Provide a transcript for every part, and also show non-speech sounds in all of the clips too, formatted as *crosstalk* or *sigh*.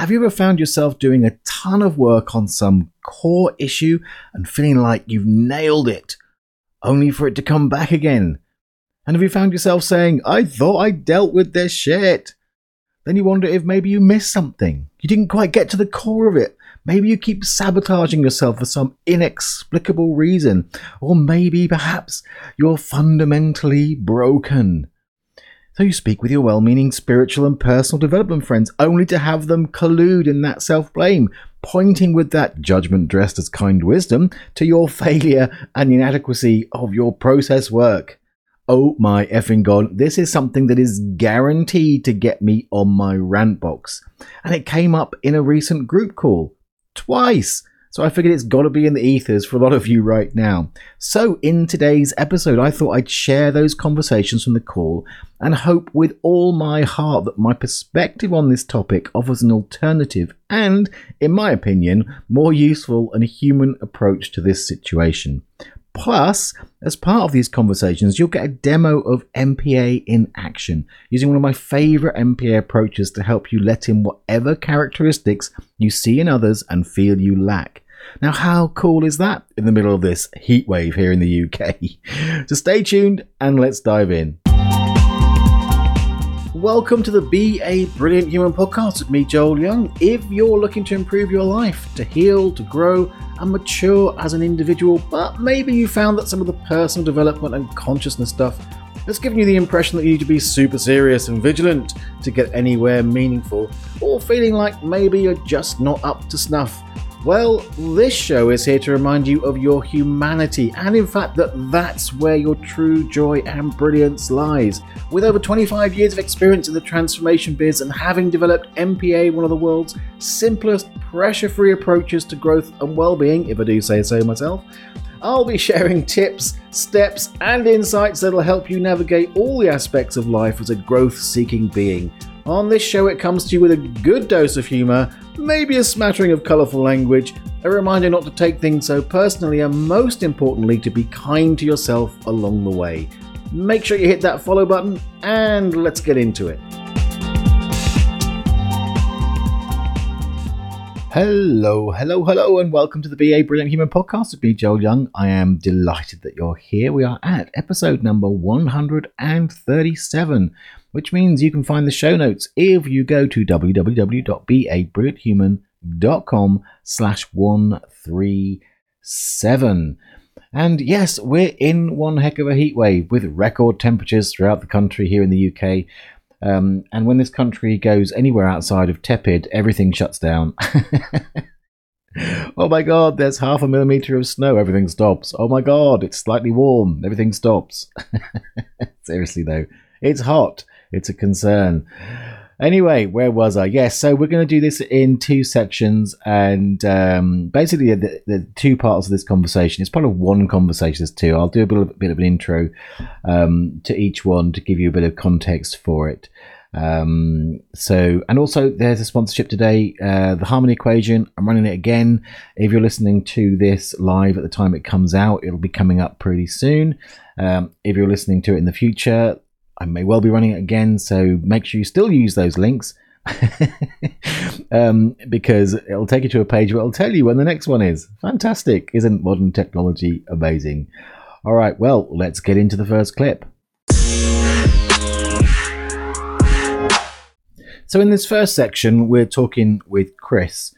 Have you ever found yourself doing a ton of work on some core issue and feeling like you've nailed it, only for it to come back again? And have you found yourself saying, I thought I dealt with this shit? Then you wonder if maybe you missed something. You didn't quite get to the core of it. Maybe you keep sabotaging yourself for some inexplicable reason. Or maybe perhaps you're fundamentally broken. So you speak with your well meaning spiritual and personal development friends only to have them collude in that self blame, pointing with that judgment dressed as kind wisdom to your *laughs* failure and inadequacy of your process work. Oh my effing god, this is something that is guaranteed to get me on my rant box. And it came up in a recent group call. Twice! So I figured it's got to be in the ethers for a lot of you right now. So in today's episode, I thought I'd share those conversations from the call and hope with all my heart that my perspective on this topic offers an alternative and, in my opinion, more useful and human approach to this situation. Plus, as part of these conversations, you'll get a demo of MPA in action, using one of my favorite MPA approaches to help you let in whatever characteristics you see in others and feel you lack. Now, how cool is that in the middle of this heat wave here in the UK? *laughs* so stay tuned and let's dive in. Welcome to the Be a Brilliant Human podcast with me, Joel Young. If you're looking to improve your life, to heal, to grow, and mature as an individual, but maybe you found that some of the personal development and consciousness stuff has given you the impression that you need to be super serious and vigilant to get anywhere meaningful, or feeling like maybe you're just not up to snuff well, this show is here to remind you of your humanity, and in fact, that that's where your true joy and brilliance lies. With over 25 years of experience in the transformation biz and having developed MPA, one of the world's simplest, pressure free approaches to growth and well being, if I do say so myself, I'll be sharing tips, steps, and insights that'll help you navigate all the aspects of life as a growth seeking being. On this show, it comes to you with a good dose of humour maybe a smattering of colourful language, a reminder not to take things so personally, and most importantly, to be kind to yourself along the way. Make sure you hit that follow button, and let's get into it. Hello, hello, hello, and welcome to the Be a Brilliant Human podcast with me, Joel Young. I am delighted that you're here. We are at episode number 137 which means you can find the show notes if you go to www.beabrillianthuman.com slash 137. And yes, we're in one heck of a heat wave with record temperatures throughout the country here in the UK. Um, and when this country goes anywhere outside of tepid, everything shuts down. *laughs* oh my god, there's half a millimeter of snow, everything stops. Oh my god, it's slightly warm, everything stops. *laughs* Seriously though, it's hot it's a concern. Anyway, where was I? Yes, so we're going to do this in two sections, and um, basically the, the, two parts of this conversation. It's part of one conversation. There's two. I'll do a bit of, bit of an intro um, to each one to give you a bit of context for it. Um, so, and also there's a sponsorship today, uh, the Harmony Equation. I'm running it again. If you're listening to this live at the time it comes out, it'll be coming up pretty soon. Um, if you're listening to it in the future, I may well be running it again, so make sure you still use those links *laughs* um, because it'll take you to a page where it'll tell you when the next one is. Fantastic. Isn't modern technology amazing? All right, well, let's get into the first clip. So, in this first section, we're talking with Chris.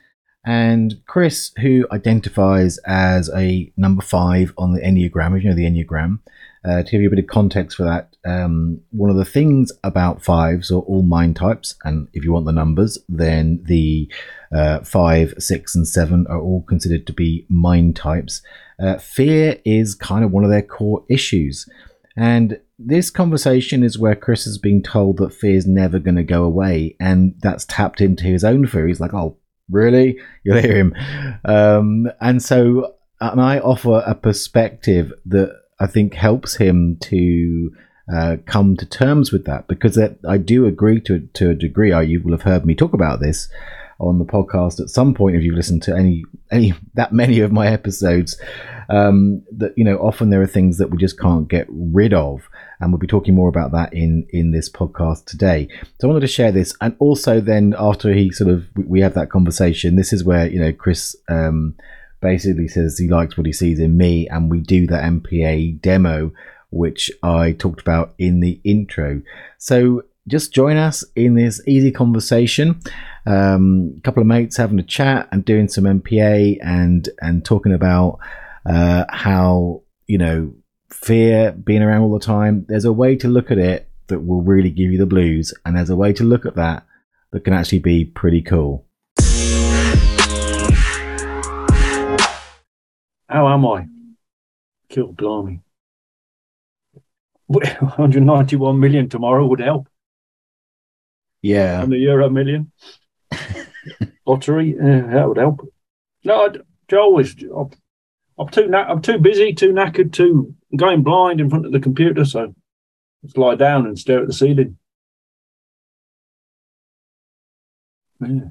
And Chris, who identifies as a number five on the Enneagram, if you know the Enneagram, uh, to give you a bit of context for that, um, one of the things about fives or all mind types, and if you want the numbers, then the uh, five, six, and seven are all considered to be mind types. Uh, fear is kind of one of their core issues. And this conversation is where Chris is being told that fear is never going to go away, and that's tapped into his own fear. He's like, "Oh, really?" You'll hear him, um, and so and I offer a perspective that I think helps him to uh, come to terms with that. Because that, I do agree to to a degree. You will have heard me talk about this on the podcast at some point if you've listened to any any that many of my episodes um, that you know often there are things that we just can't get rid of. And we'll be talking more about that in in this podcast today. So i wanted to share this. And also then after he sort of we have that conversation this is where you know chris um, basically says he likes what he sees in me. And we do that mpa demo which i talked about in the intro so just join us in this easy conversation. Um, a couple of mates having a chat and doing some MPA and and talking about uh, how you know fear being around all the time. There's a way to look at it that will really give you the blues, and there's a way to look at that that can actually be pretty cool. How am I? Kill blimey. *laughs* 191 million tomorrow would help. Yeah. And the Euro Million *laughs* lottery, uh, that would help. No, I, Joe is. I'm, I'm too. Na- I'm too busy, too knackered, too going blind in front of the computer. So just lie down and stare at the ceiling. Yeah.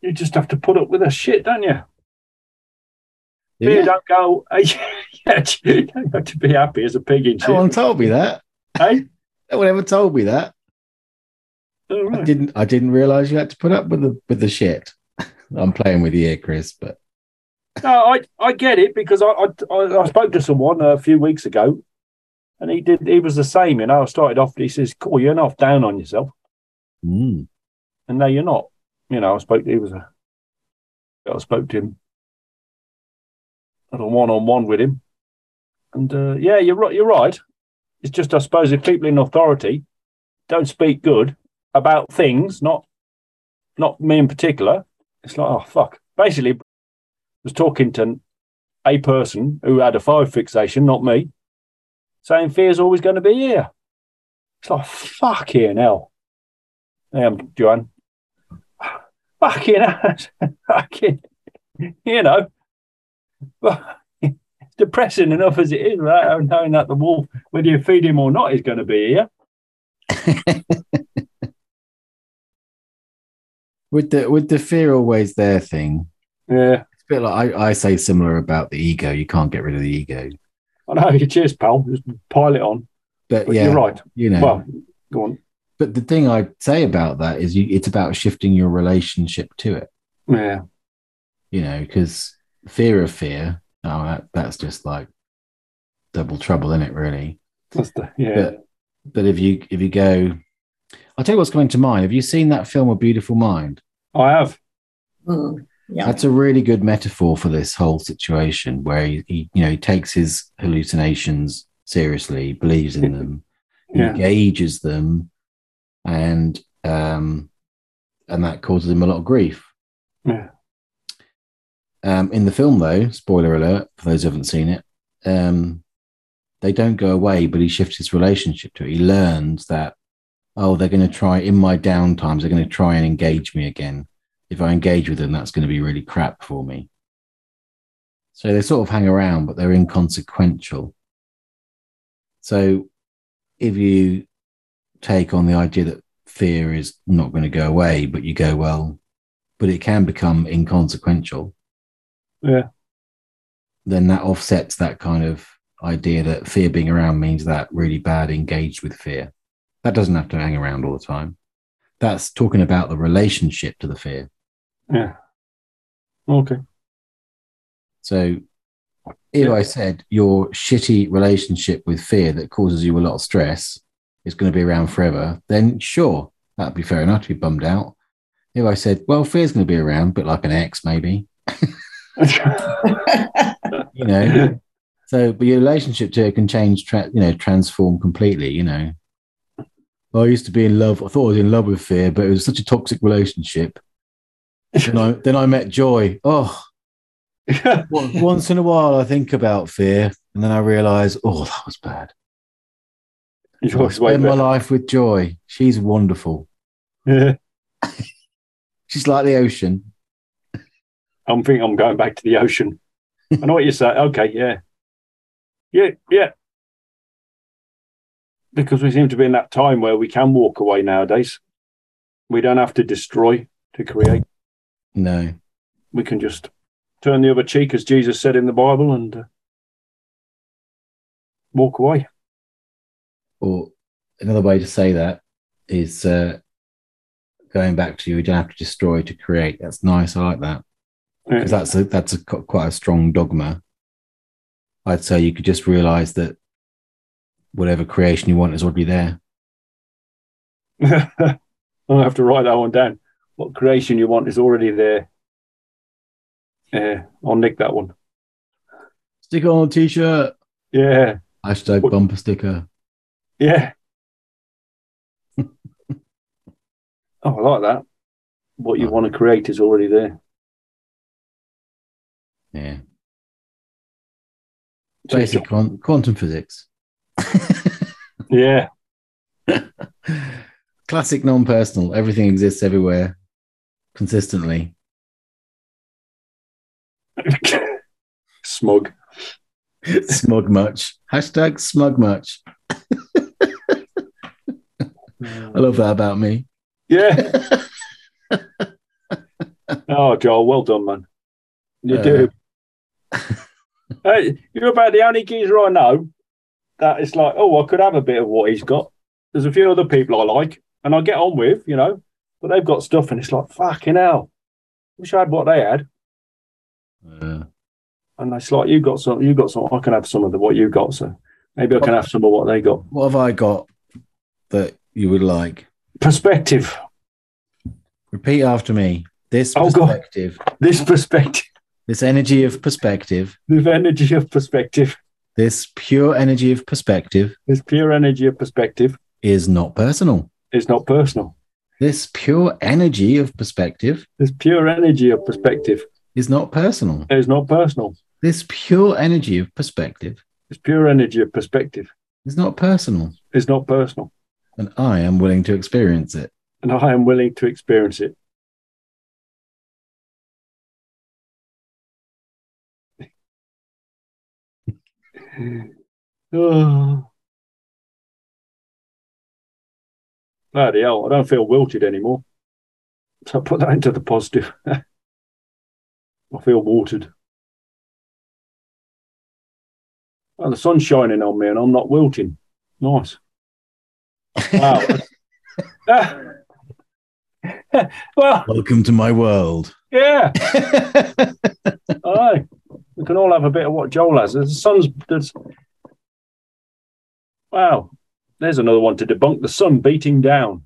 You just have to put up with the shit, don't you? Yeah. You don't go. *laughs* yeah, you don't have to be happy as a pig in shit. No one told me that. Hey? No one ever told me that. All I didn't. I didn't realize you had to put up with the with the shit. *laughs* I'm playing with you here, Chris, but No, I I get it because I I, I spoke to someone a few weeks ago, and he did. He was the same. You know, I started off. He says, "Cool, you're not down on yourself," mm, and no, you're not. You know, I spoke. He was a. I spoke to him. Had a one on one with him, and uh, yeah, you're right. You're right. It's just, I suppose, if people in authority don't speak good about things, not not me in particular, it's like, oh fuck. Basically, was talking to a person who had a five fixation, not me, saying fear's always going to be here. It's like fucking hell. I am Joanne. *sighs* Fucking *laughs* fucking, you know. It's *laughs* depressing enough as it is, right? Knowing that the wolf, whether you feed him or not, is going to be here. *laughs* with the with the fear always there thing. Yeah. It's a bit like I, I say similar about the ego. You can't get rid of the ego, I know. *laughs* Cheers, pal. Just pile it on. but, But yeah, you're right. You know, Well, go on. but the thing I say about that is, you, it's about shifting your relationship to it. Yeah. You know, because fear of fear. Oh, that, that's just like double trouble, isn't it? Really. That's the, yeah. But but if you if you go, I'll tell you what's coming to mind. Have you seen that film, A Beautiful Mind? I have. Mm, yeah. That's a really good metaphor for this whole situation, where he, he you know he takes his hallucinations seriously, believes in them, *laughs* Yeah. engages them, and um, and that causes him a lot of grief. Yeah. Um, in the film, though, spoiler alert for those who haven't seen it, um, they don't go away, but he shifts his relationship to it. He learns that, oh, they're going to try in my downtimes, they're going to try and engage me again. If I engage with them, that's going to be really crap for me. So they sort of hang around, but they're inconsequential. So if you take on the idea that fear is not going to go away, but you go, well, but it can become inconsequential Yeah. then that offsets that kind of idea that fear being around means that really bad engaged with fear. That doesn't have to hang around all the time. That's talking about the relationship to the fear. Yeah. Okay. So if Yeah. I said your shitty relationship with fear that causes you a lot of stress is going to be around forever, then sure, that'd be fair enough to be bummed out. If I said, well, fear's going to be around, a bit like an ex, maybe, *laughs* *laughs* you know, So, but your relationship to it can change, tra- you know, transform completely. You know, I used to be in love. I thought I was in love with fear, but it was such a toxic relationship. then I then I met joy. Oh, *laughs* once in a while I think about fear, and then I realise, oh, that was bad. I spend my life with joy. She's wonderful. Yeah. *laughs* She's like the ocean. I'm thinking I'm going back to the ocean. *laughs* I know what you say. Okay, yeah. Yeah, yeah. because we seem to be in that time where we can walk away nowadays. We don't have to destroy to create. No. We can just turn the other cheek, as Jesus said in the Bible, and uh, walk away. Or another way to say that is uh, going back to you we don't have to destroy to create. That's nice. I like that because that's a that's a quite a strong dogma. I'd say you could just realize that whatever creation you want is already there. *laughs* I'll have to write that one down. What creation you want is already there. Yeah, I'll nick that one. Stick on a t-shirt. Yeah. Hashtag What- bumper sticker. Yeah. *laughs* oh, I like that. What you Oh. want to create is already there. Yeah. Basic quan- quantum physics. *laughs* Yeah. *laughs* Classic non-personal. Everything exists everywhere, consistently. *laughs* Smug. smug much. Hashtag smug much. I love that about me. Yeah. Oh, Joel, well done, man. You Uh, do. Hey, you're about the only geezer I know that it's like, oh, I could have a bit of what he's got. There's a few other people I like and I get on with, you know, but they've got stuff and it's like, fucking hell. Wish I had what they had. Uh, And it's like, you've got some, you've got some, I can have some of the, what you've got. So maybe I can have some of what they got. what have I got that you would like? Perspective. Repeat after me. This Oh, God. perspective, This perspective, this energy of perspective, this energy of perspective, this pure energy of perspective this pure energy of perspective is not personal. is not personal. This pure energy of perspective This pure energy of perspective is not personal. is not personal. This pure energy of perspective This pure energy of perspective is not personal. is not personal. And I am willing to experience it. And I am willing to experience it. *sighs* Bloody hell, I don't feel wilted anymore. So I put that into the positive. *laughs* I feel watered. Oh, the sun's shining on me and I'm not wilting. Nice. Wow. Ah. *laughs* well, Welcome to my world. yeah. *laughs* Aye. We can all have a bit of what Joel has. The sun's there's Wow. There's another one to debunk the sun beating down.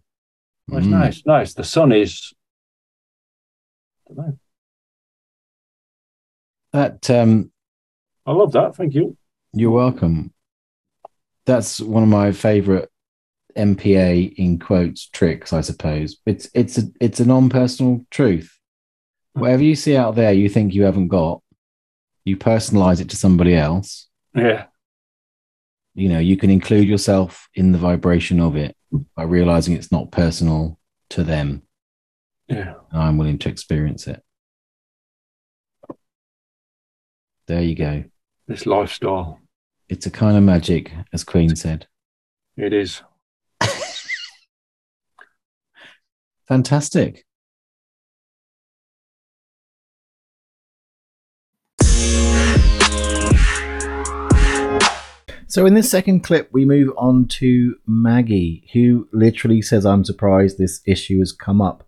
That's Mm. nice, nice. The sun is I don't know. That um I love that. Thank you. You're welcome. That's one of my favorite MPA in quotes tricks, I suppose. It's it's a it's a non-personal truth. Whatever you see out there you think you haven't got, you personalize it to somebody else. Yeah. You know, you can include yourself in the vibration of it by realizing it's not personal to them. Yeah. And I'm willing to experience it. There you go. This lifestyle. It's a kind of magic, as Queen said. It is. *laughs* Fantastic. So, in this second clip, we move on to Maggie, who literally says, I'm surprised this issue has come up.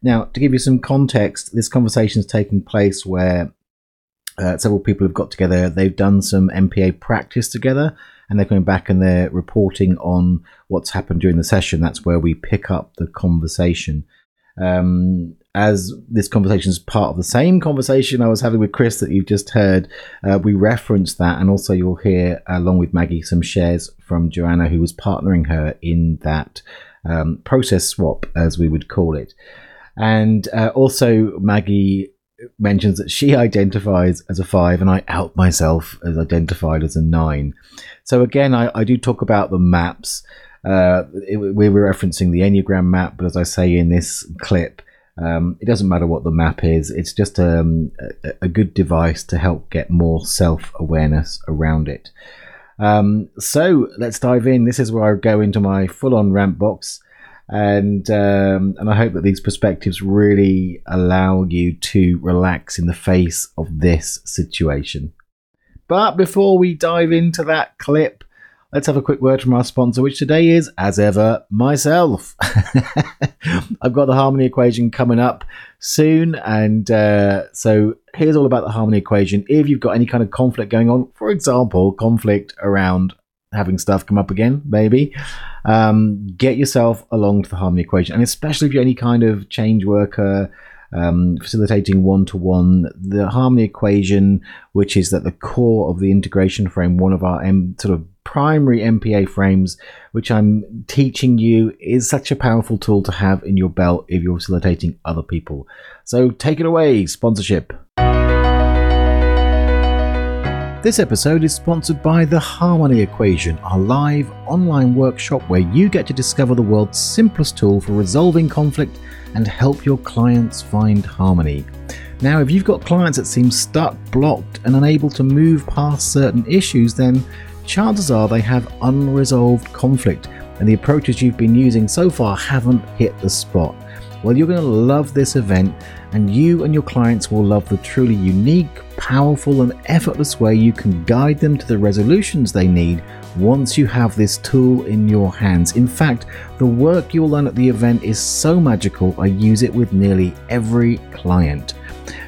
Now, to give you some context, this conversation is taking place where uh, several people have got together. They've done some MPA practice together, and they're coming back and they're reporting on what's happened during the session. That's where we pick up the conversation. Um, as this conversation is part of the same conversation I was having with Chris that you've just heard, uh, we reference that, and also you'll hear, along with Maggie, some shares from Joanna, who was partnering her in that um, process swap, as we would call it. And uh, also, Maggie mentions that she *laughs* identifies as a five, and I out myself as identified as a nine. So, again, I, I do talk about the maps. Uh, it, we were referencing the Enneagram map, but as I say in this clip, um, it doesn't matter what the map is, it's just um, a, a good device to help get more self awareness around it. Um, so let's dive in. This is where I go into my full-on rant box, and um, and I hope that these perspectives really allow you to relax in the face of this situation. But before we dive into that clip, let's have a quick word from our sponsor, which today is, as ever, myself. *laughs* I've got the harmony equation coming up soon, and uh, so here's all about the harmony equation. If you've got any kind of conflict going on, for example, conflict around having stuff come up again, maybe, um, get yourself along to the harmony equation, and especially if you're any kind of change worker um, facilitating one to one. The harmony equation, which is at the core of the integration frame, one of our M- sort of primary MPA frames, which I'm teaching you, is such a powerful tool to have in your belt if you're facilitating other people. So take it away, sponsorship. This episode is sponsored by the Harmony Equation, our live online workshop where you get to discover the world's simplest tool for resolving conflict and help your clients find harmony. Now, if you've got clients that seem stuck, blocked, and unable to move past certain issues, then chances are they have unresolved conflict and the approaches you've been using so far haven't hit the spot. Well, you're going to love this event, and you and your clients will love the truly unique, powerful, and effortless way you can guide them to the resolutions they need once you have this tool in your hands. In fact, the work you'll learn at the event is so magical, I use it with nearly every client.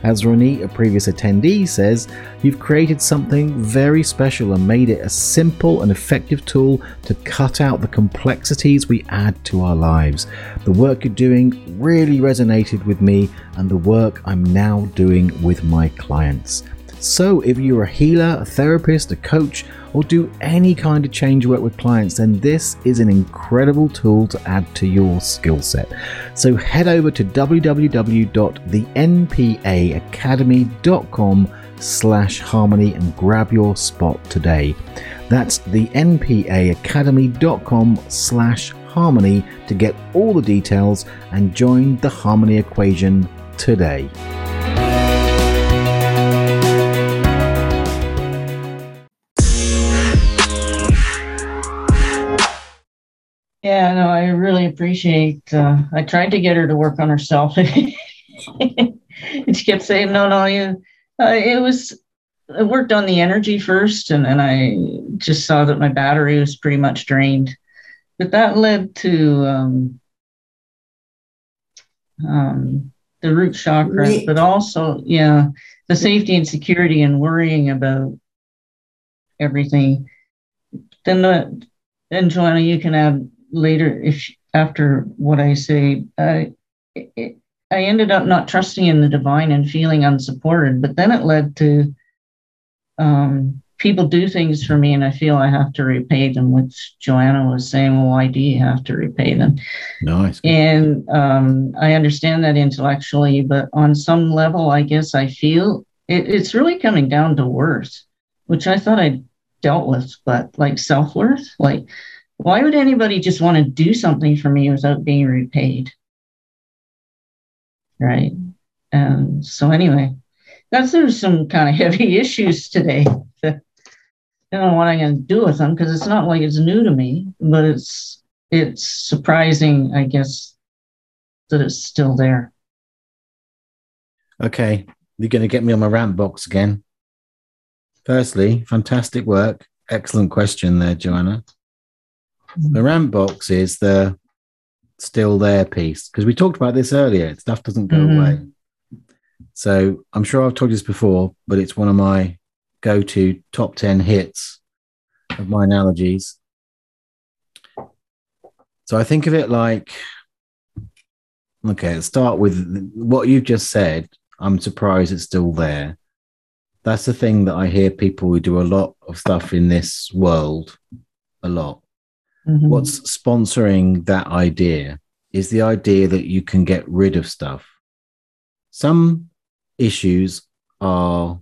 As Ronit, a previous attendee, says, you've created something very special and made it a simple and effective tool to cut out the complexities we add to our lives. The work you're doing really resonated with me and the work I'm now doing with my clients. So, if you're a healer, a therapist, a coach, or do any kind of change work with clients, then this is an incredible tool to add to your skill set. So, head over to www.thempaacademy.com slash harmony and grab your spot today. That's the mpaacademy.com slash harmony to get all the details and join the harmony equation today. Yeah, no, I really appreciate. Uh, I tried to get her to work on herself, and *laughs* she kept saying, "No, no, you." Uh, it was. I worked on the energy first, and and I just saw that my battery was pretty much drained. But that led to um, um, the root chakra, Right. but also, yeah, the safety and security and worrying about everything. Then the and Joanna, you can add later if after what I say. Uh, it, it, I ended up not trusting in the divine and feeling unsupported, but then it led to um, people do things for me, and I feel I have to repay them. Which Joanna was saying, well, why do you have to repay them? Nice. And um, I understand that intellectually, but on some level, I guess I feel it, it's really coming down to worth, which I thought I dealt with, but like self worth, like why would anybody just want to do something for me without being repaid? Right. And so anyway, that's there's some kind of *laughs* heavy issues today. *laughs* I don't know what I'm going to do with them because it's not like it's new to me, but it's it's surprising, I guess, that it's still there. Okay, you're going to get me on my rant box again. Firstly, fantastic work. Excellent question there, Joanna. The rant box is the still there piece because we talked about this earlier. Stuff doesn't go Mhm. away. So I'm sure I've told you this before, but it's one of my go to top 10 hits of my analogies. So I think of it like okay, let's start with what you've just said. I'm surprised it's still there. That's the thing that I hear people who do a lot of stuff in this world a lot. Mhm. What's sponsoring that idea is the idea that you can get rid of stuff. Some issues are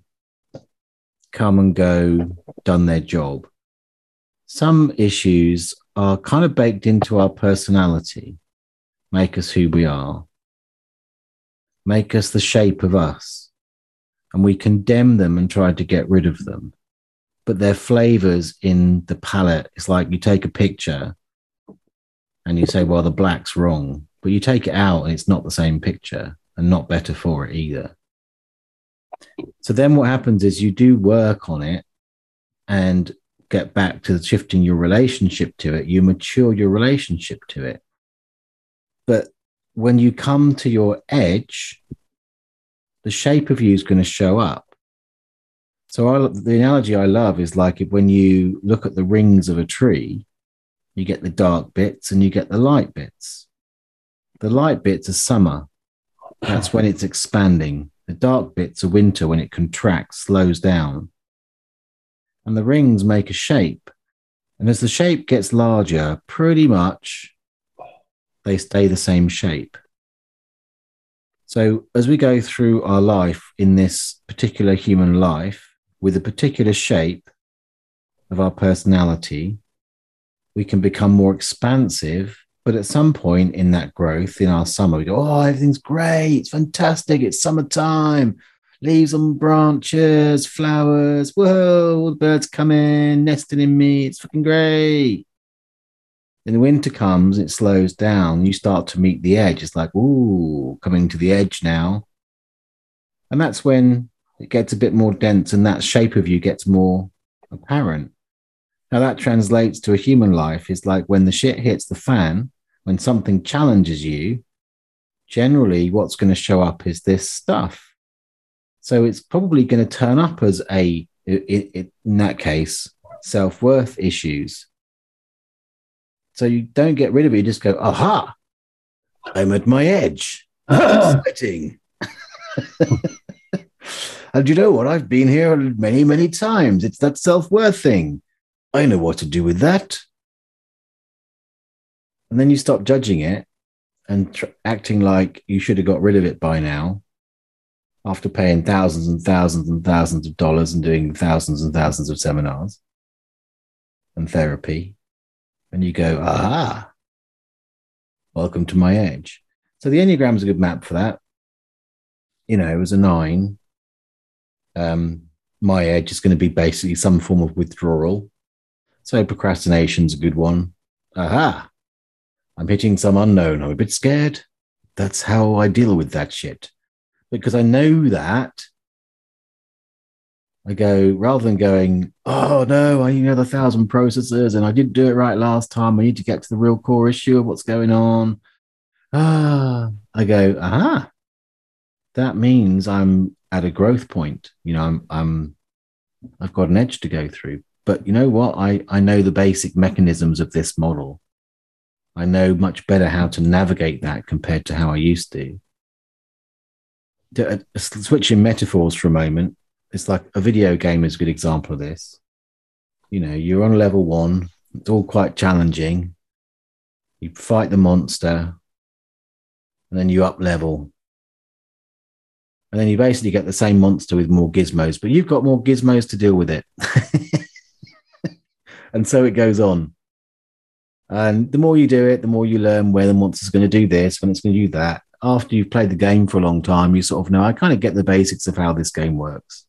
come and go, done their job. Some issues are kind of baked into our personality, make us who we are, make us the shape of us, and we condemn them and try to get rid of them. But they're flavors in the palette. It's like you take a picture and you say, well, the black's wrong, but you take it out and it's not the same picture and not better for it either. So then what happens is you do work on it and get back to shifting your relationship to it. You mature your relationship to it. But when you come to your edge, the shape of you is going to show up. So I, the analogy I love is like when you look at the rings of a tree, you get the dark bits and you get the light bits. The light bits are summer. That's when it's expanding. The dark bits are winter when it contracts, slows down. And the rings make a shape. And as the shape gets larger, pretty much they stay the same shape. So as we go through our life in this particular human life with a particular shape of our personality, we can become more expansive. But at some point in that growth in our summer, we go, Oh, everything's great. It's fantastic. It's summertime. Leaves on branches, flowers. Whoa, the birds come in, nesting in me. It's fucking great. Then the winter comes, it slows down. You start to meet the edge. It's like, ooh, coming to the edge now. And that's when it gets a bit more dense and that shape of you gets more apparent. How that translates to a human life is like when the shit hits the fan, when something challenges you, generally what's going to show up is this stuff. So it's probably going to turn up as a, in that case, self worth issues so you don't get rid of it. You just go, aha, I'm at my edge. Exciting. *clears throat* *laughs* and you know what? I've been here many, many times. It's that self worth thing. I know what to do with that. And then you stop judging it and tr- acting like you should have got rid of it by now after paying thousands and thousands and thousands of dollars and doing thousands and thousands of seminars and therapy and you go, ah, welcome to my edge. So the Enneagram is a good map for that. You know, it was a nine. Um, my edge is going to be basically some form of withdrawal. So procrastination's a good one. Aha, I'm hitting some unknown. I'm a bit scared. That's how I deal with that shit. Because I know that I go rather than going, oh no, I need another thousand processors and I didn't do it right last time. I need to get to the real core issue of what's going on. Ah, I go, aha, that means I'm at a growth point. You know, I'm, I'm, I've got an edge to go through. But you know what? I, I know the basic mechanisms of this model. I know much better how to navigate that compared to how I used to. to uh, switching metaphors for a moment, it's like a video game is a good example of this. You know, you're on level one, it's all quite challenging. You fight the monster, and then you up level. And then you basically get the same monster with more gizmos, but you've got more gizmos to deal with it. *laughs* and so it goes on. And the more you do it, the more you learn where the monster's going to do this, when it's going to do that. After you've played the game for a long time, you sort of know, I kind of get the basics of how this game works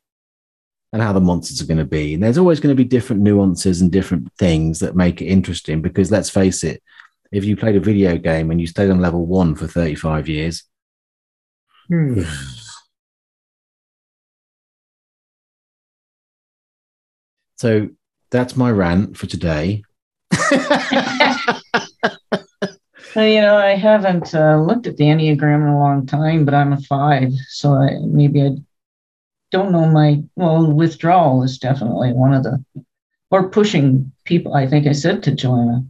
and how the monsters are going to be. And there's always going to be different nuances and different things that make it interesting because let's face it, if you played a video game and you stayed on level one for 35 years, hmm. *sighs* *laughs* so that's my rant for today. *laughs* Well, you know, I haven't uh, looked at the Enneagram in a long time, but I'm a five, so I, maybe I don't know my well withdrawal is definitely one of the or pushing people. I think I said to Joanna,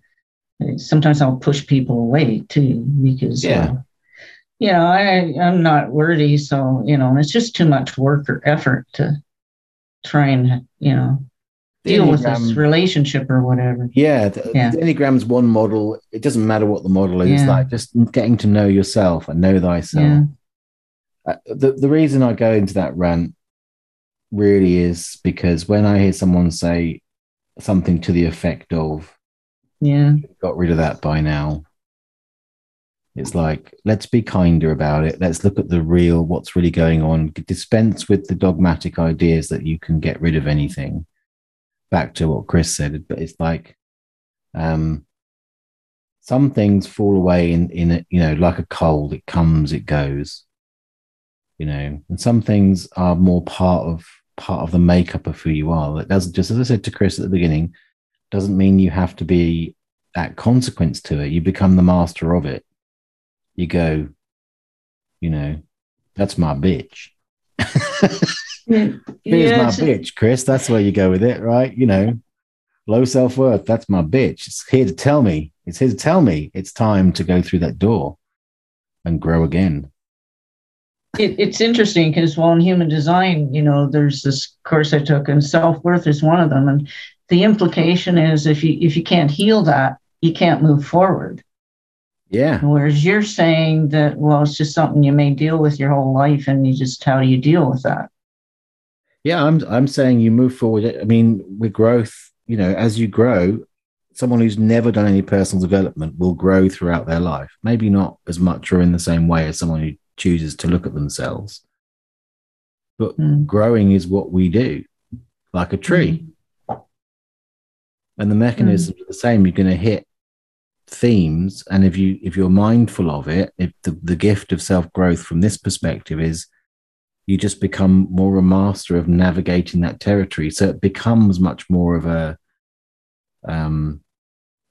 sometimes I'll push people away too because yeah. Uh, you know I I'm not worthy, so you know it's just too much work or effort to try and you know deal with this relationship or whatever. Yeah, the, yeah. The Enneagram's one model. It doesn't matter what the model is. Yeah. Like just getting to know yourself and know thyself. Yeah. Uh, the the reason I go into that rant really is because when I hear someone say something to the effect of, yeah, got rid of that by now. It's like, let's be kinder about it. Let's look at the real, what's really going on. Dispense with the dogmatic ideas that you can get rid of anything. Back to what Chris said, but it's like um, some things fall away in in a, you know like a cold. It comes, it goes. You know, and some things are more part of part of the makeup of who you are. That doesn't just as I said to Chris at the beginning, doesn't mean you have to be that consequence to it. You become the master of it. You go, you know, that's my bitch. *laughs* Here's Yeah, my it's- bitch, Chris. That's where you go with it, right? You know, low self worth. That's my bitch. It's here to tell me. It's here to tell me it's time to go through that door and grow again. it, it's interesting because well in human design you know there's this course i took and self-worth is one of them and the implication is if you if you can't heal that you can't move forward Yeah. whereas you're saying that well it's just something you may deal with your whole life and you just how do you deal with that Yeah. I'm I'm saying you move forward. I mean, with growth, you know, as you grow, someone who's never done any personal development will grow throughout their life. Maybe not as much or in the same way as someone who chooses to look at themselves. But Hmm. growing is what we do, like a tree. and the mechanisms are the same you're going to hit themes and if you if you're mindful of it if the, the gift of self-growth from this perspective is you just become more a master of navigating that territory. So it becomes much more of a um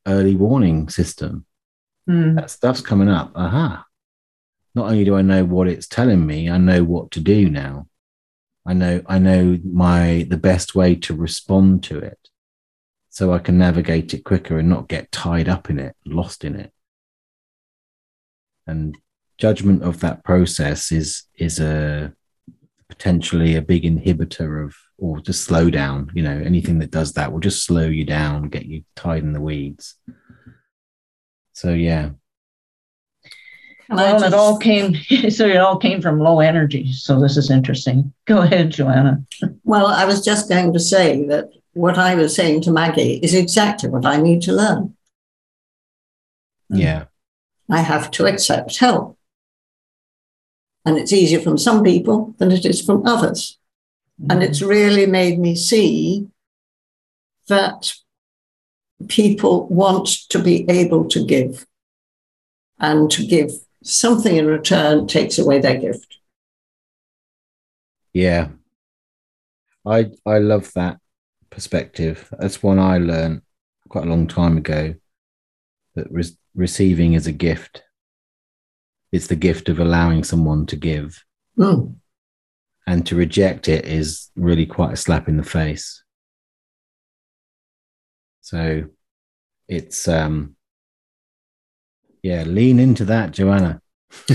early warning system. Hmm. that stuff's coming up. Aha. Not only do i know what it's telling me i know what to do now. I know i know my the best way to respond to it so i can navigate it quicker and not get tied up in it lost in it. And judgment of that process is is a potentially a big inhibitor of or just slow down you know anything that does that will just slow you down get you tied in the weeds. So yeah. Can I well, it all came *laughs* so it all came from low energy so this is interesting. Go ahead joanna. Well, I was just going to say that what I was saying to Maggie is exactly what I need to learn. yeah. I have to accept help. And it's easier from some people than it is from others. And mm. it's really made me see that people want to be able to give. And to give something in return takes away their gift. Yeah. I I love that perspective. That's one I learned quite a long time ago that re- receiving is a gift. It's the gift of allowing someone to give, Mm. and to reject it is really quite a slap in the face. So it's um yeah, lean into that, Joanna. *laughs*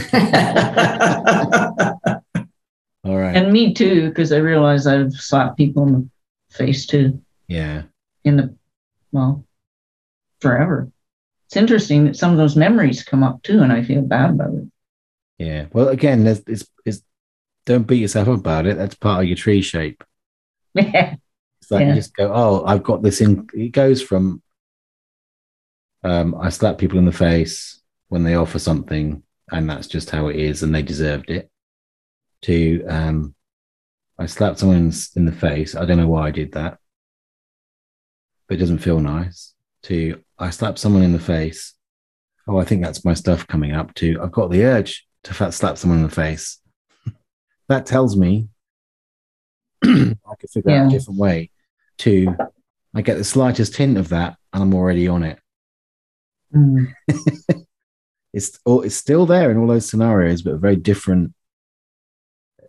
All right. and me too because i realize i've slapped people in the face too yeah. in the well forever it's interesting that some of those memories come up too and i feel bad about it Yeah. Well, again, there's, it's, it's, don't beat yourself up about it. That's part of your tree shape. *laughs* yeah It's like Yeah. you just go, oh, I've got this in. It goes from, um, I slap people in the face when they offer something, and that's just how it is, and they deserved it. To, um, I slapped someone in, in the face. I don't know why I did that, but it doesn't feel nice. To, I slap someone in the face. Oh, I think that's my stuff coming up. To, I've got the urge to fat slap someone in the face. *laughs* that tells me *clears throat* I could figure out a different way to I get the slightest hint of that and I'm already on it. Mm. *laughs* It's all it's still there in all those scenarios, but a very different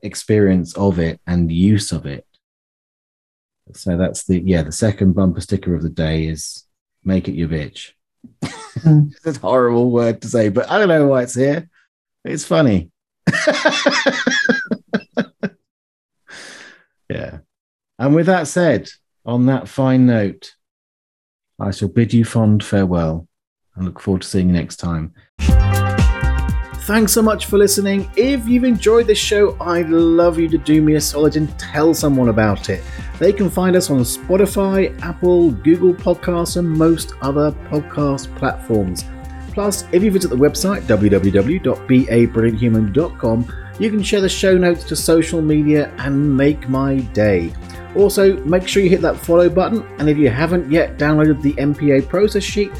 experience of it and use of it. So that's the yeah, the second bumper sticker of the day is make it your bitch. Mm. *laughs* it's a horrible word to say, but I don't know why it's here. It's funny. *laughs* yeah. And with that said, on that fine note, I shall bid you fond farewell and look forward to seeing you next time. Thanks so much for listening. If you've enjoyed this show, I'd love you to do me a solid and tell someone about it. They can find us on Spotify, Apple, Google Podcasts, and most other podcast platforms. Plus, if you visit the website www.beabrillianthuman.com, you can share the show notes to social media and make my day. Also, make sure you hit that follow button, and if you haven't yet downloaded the MPA process sheet,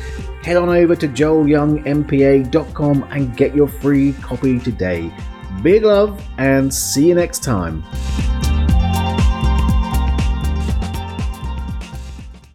head on over to joelyoungmpa.com and get your free copy today. Big love, and see you next time.